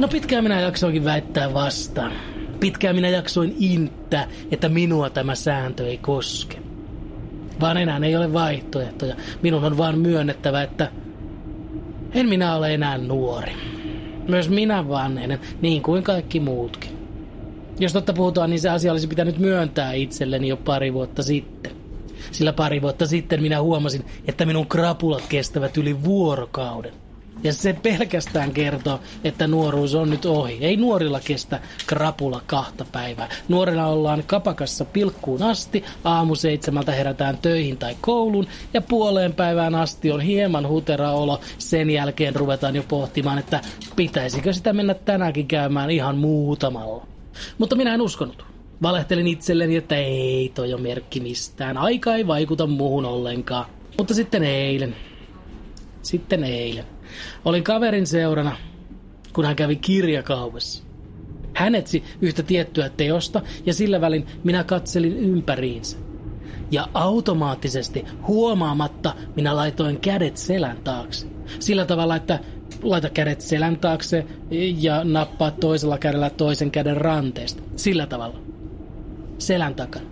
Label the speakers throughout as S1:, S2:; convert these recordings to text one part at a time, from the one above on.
S1: No pitkään minä jaksoinkin väittää vastaan. Pitkään minä jaksoin inttää, että minua tämä sääntö ei koske. Vaan enää ei ole vaihtoehtoja. Minun on vaan myönnettävä, että en minä ole enää nuori. Myös minä vanhenen, niin kuin kaikki muutkin. Jos totta puhutaan, niin se asia olisi pitänyt myöntää itselleni jo pari vuotta sitten. Sillä pari vuotta sitten minä huomasin, että minun krapulat kestävät yli vuorokauden. Ja se pelkästään kertoo, että nuoruus on nyt ohi. Ei nuorilla kestä krapula kahta päivää. Nuorilla ollaan kapakassa pilkkuun asti, aamu seitsemältä herätään töihin tai kouluun ja puoleen päivään asti on hieman hutera olo. Sen jälkeen ruvetaan jo pohtimaan, että pitäisikö sitä mennä tänäänkin käymään ihan muutamalla. Mutta minä en uskonut. Valehtelin itselleni, että ei toi on merkki mistään. Aika ei vaikuta muuhun ollenkaan. Mutta sitten eilen. Sitten eilen. Olin kaverin seurana, kun hän kävi kirjakaupassa. Hän etsi yhtä tiettyä teosta ja sillä välin minä katselin ympäriinsä. Ja automaattisesti, huomaamatta, minä laitoin kädet selän taakse. Sillä tavalla, että laita kädet selän taakse ja nappaa toisella kädellä toisen käden ranteesta. Sillä tavalla. Selän takana.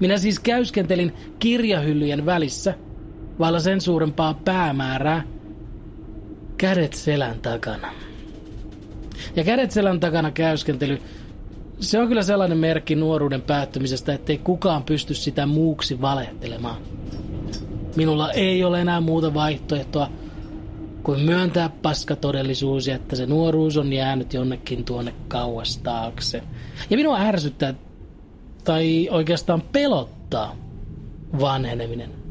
S1: Minä siis käyskentelin kirjahyllyjen välissä, vailla sen suurempaa päämäärää, kädet selän takana. Ja kädet selän takana käyskentely, se on kyllä sellainen merkki nuoruuden päättymisestä, ettei kukaan pysty sitä muuksi valehtelemaan. Minulla ei ole enää muuta vaihtoehtoa kuin myöntää paskatodellisuus että se nuoruus on jäänyt jonnekin tuonne kauas taakse. Ja minua ärsyttää, tai oikeastaan pelottaa, vanheneminen.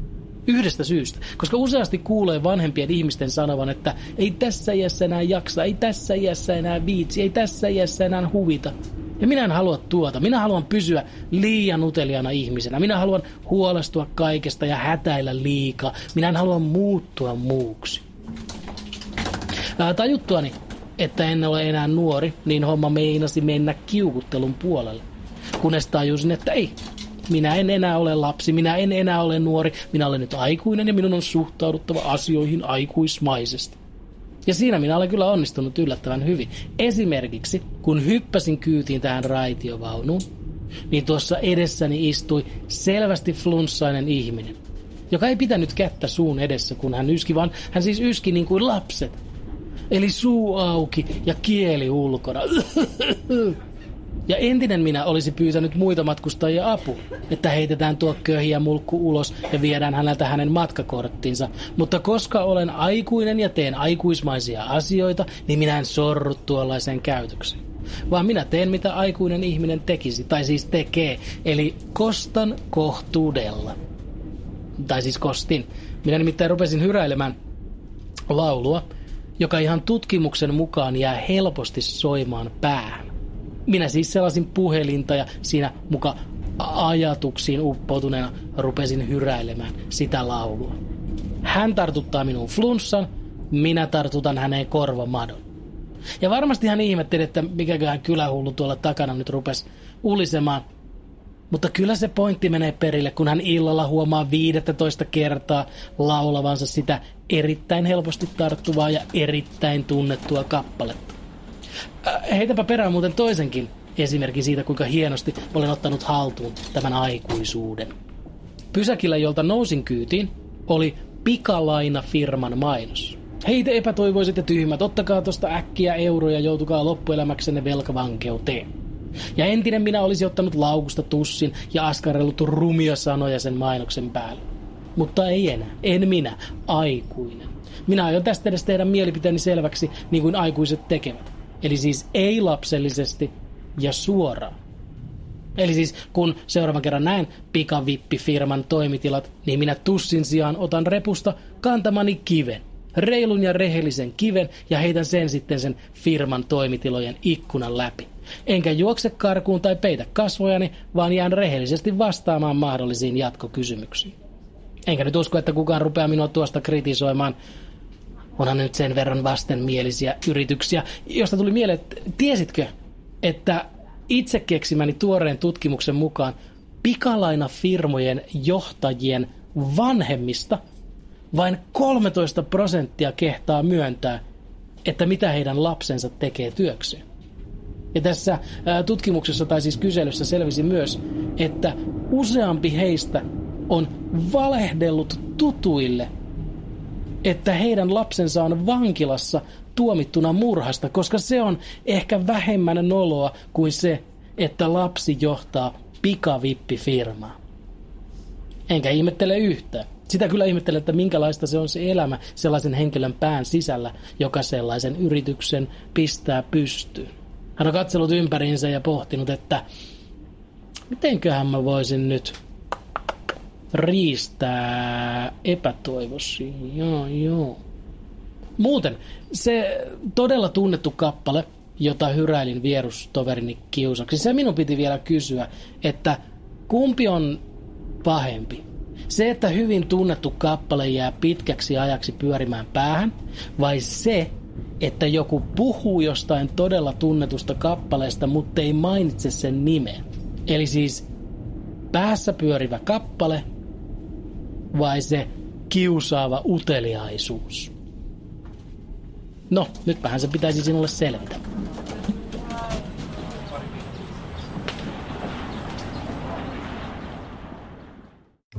S1: Yhdestä syystä. Koska useasti kuulee vanhempien ihmisten sanovan, että ei tässä iässä enää jaksa, ei tässä iässä enää viitsi, ei tässä iässä enää huvita. Ja minä en halua tuota. Minä haluan pysyä liian uteliana ihmisenä. Minä haluan huolestua kaikesta ja hätäillä liikaa. Minä en halua muuttua muuksi. Ää, tajuttuani, että en ole enää nuori, niin homma meinasi mennä kiukuttelun puolelle. Kunnes tajusin, että ei, minä en enää ole lapsi, minä en enää ole nuori, minä olen nyt aikuinen ja minun on suhtauduttava asioihin aikuismaisesti. Ja siinä minä olen kyllä onnistunut yllättävän hyvin. Esimerkiksi, kun hyppäsin kyytiin tähän raitiovaunuun, niin tuossa edessäni istui selvästi flunssainen ihminen, joka ei pitänyt kättä suun edessä, kun hän yski, vaan hän siis yski niin kuin lapset. Eli suu auki ja kieli ulkona. Ja entinen minä olisi pyytänyt muita matkustajia apu, että heitetään tuo köhiä mulkku ulos ja viedään häneltä hänen matkakorttinsa. Mutta koska olen aikuinen ja teen aikuismaisia asioita, niin minä en sorru tuollaiseen käytökseen. Vaan minä teen mitä aikuinen ihminen tekisi, tai siis tekee, eli kostan kohtuudella. Tai siis kostin. Minä nimittäin rupesin hyräilemään laulua, joka ihan tutkimuksen mukaan jää helposti soimaan päähän. Minä siis selasin puhelinta ja siinä muka ajatuksiin uppoutuneena rupesin hyräilemään sitä laulua. Hän tartuttaa minun flunssan, minä tartutan häneen korvamadon. Ja varmasti hän ihmetteli, että mikäköhän kylähullu tuolla takana nyt rupesi ulisemaan. Mutta kyllä se pointti menee perille, kun hän illalla huomaa 15 kertaa laulavansa sitä erittäin helposti tarttuvaa ja erittäin tunnettua kappaletta. Äh, heitäpä perään muuten toisenkin esimerkin siitä, kuinka hienosti olen ottanut haltuun tämän aikuisuuden. Pysäkillä, jolta nousin kyytiin, oli pikalaina-firman mainos. Hei te epätoivoiset ja tyhmät, ottakaa tosta äkkiä euroja, joutukaa loppuelämäksenne velkavankeuteen. Ja entinen minä olisi ottanut laukusta tussin ja askarellut rumia sanoja sen mainoksen päälle. Mutta ei enää, en minä, aikuinen. Minä aion tästä edes tehdä mielipiteeni selväksi, niin kuin aikuiset tekevät. Eli siis ei lapsellisesti ja suoraan. Eli siis kun seuraavan kerran näen pikavippifirman toimitilat, niin minä tussin sijaan otan repusta kantamani kiven. Reilun ja rehellisen kiven ja heitän sen sitten sen firman toimitilojen ikkunan läpi. Enkä juokse karkuun tai peitä kasvojani, vaan jään rehellisesti vastaamaan mahdollisiin jatkokysymyksiin. Enkä nyt usko, että kukaan rupeaa minua tuosta kritisoimaan. Onhan nyt sen verran vastenmielisiä yrityksiä, josta tuli mieleen, että tiesitkö, että itse keksimäni tuoreen tutkimuksen mukaan pikalainafirmojen johtajien vanhemmista vain 13 prosenttia kehtaa myöntää, että mitä heidän lapsensa tekee työkseen. Ja tässä tutkimuksessa tai siis kyselyssä selvisi myös, että useampi heistä on valehdellut tutuille, että heidän lapsensa on vankilassa tuomittuna murhasta, koska se on ehkä vähemmän noloa kuin se, että lapsi johtaa pikavippifirmaa. Enkä ihmettele yhtään. Sitä kyllä ihmettelen, että minkälaista se on se elämä sellaisen henkilön pään sisällä, joka sellaisen yrityksen pistää pystyyn. Hän on katsellut ympäriinsä ja pohtinut, että mitenköhän mä voisin nyt riistää epätoivosi. Joo, joo. Muuten, se todella tunnettu kappale, jota hyräilin vierustoverini kiusaksi, se minun piti vielä kysyä, että kumpi on pahempi? Se, että hyvin tunnettu kappale jää pitkäksi ajaksi pyörimään päähän, vai se, että joku puhuu jostain todella tunnetusta kappaleesta, mutta ei mainitse sen nimeä. Eli siis päässä pyörivä kappale vai se kiusaava uteliaisuus? No, nytpähän se pitäisi sinulle selvitä.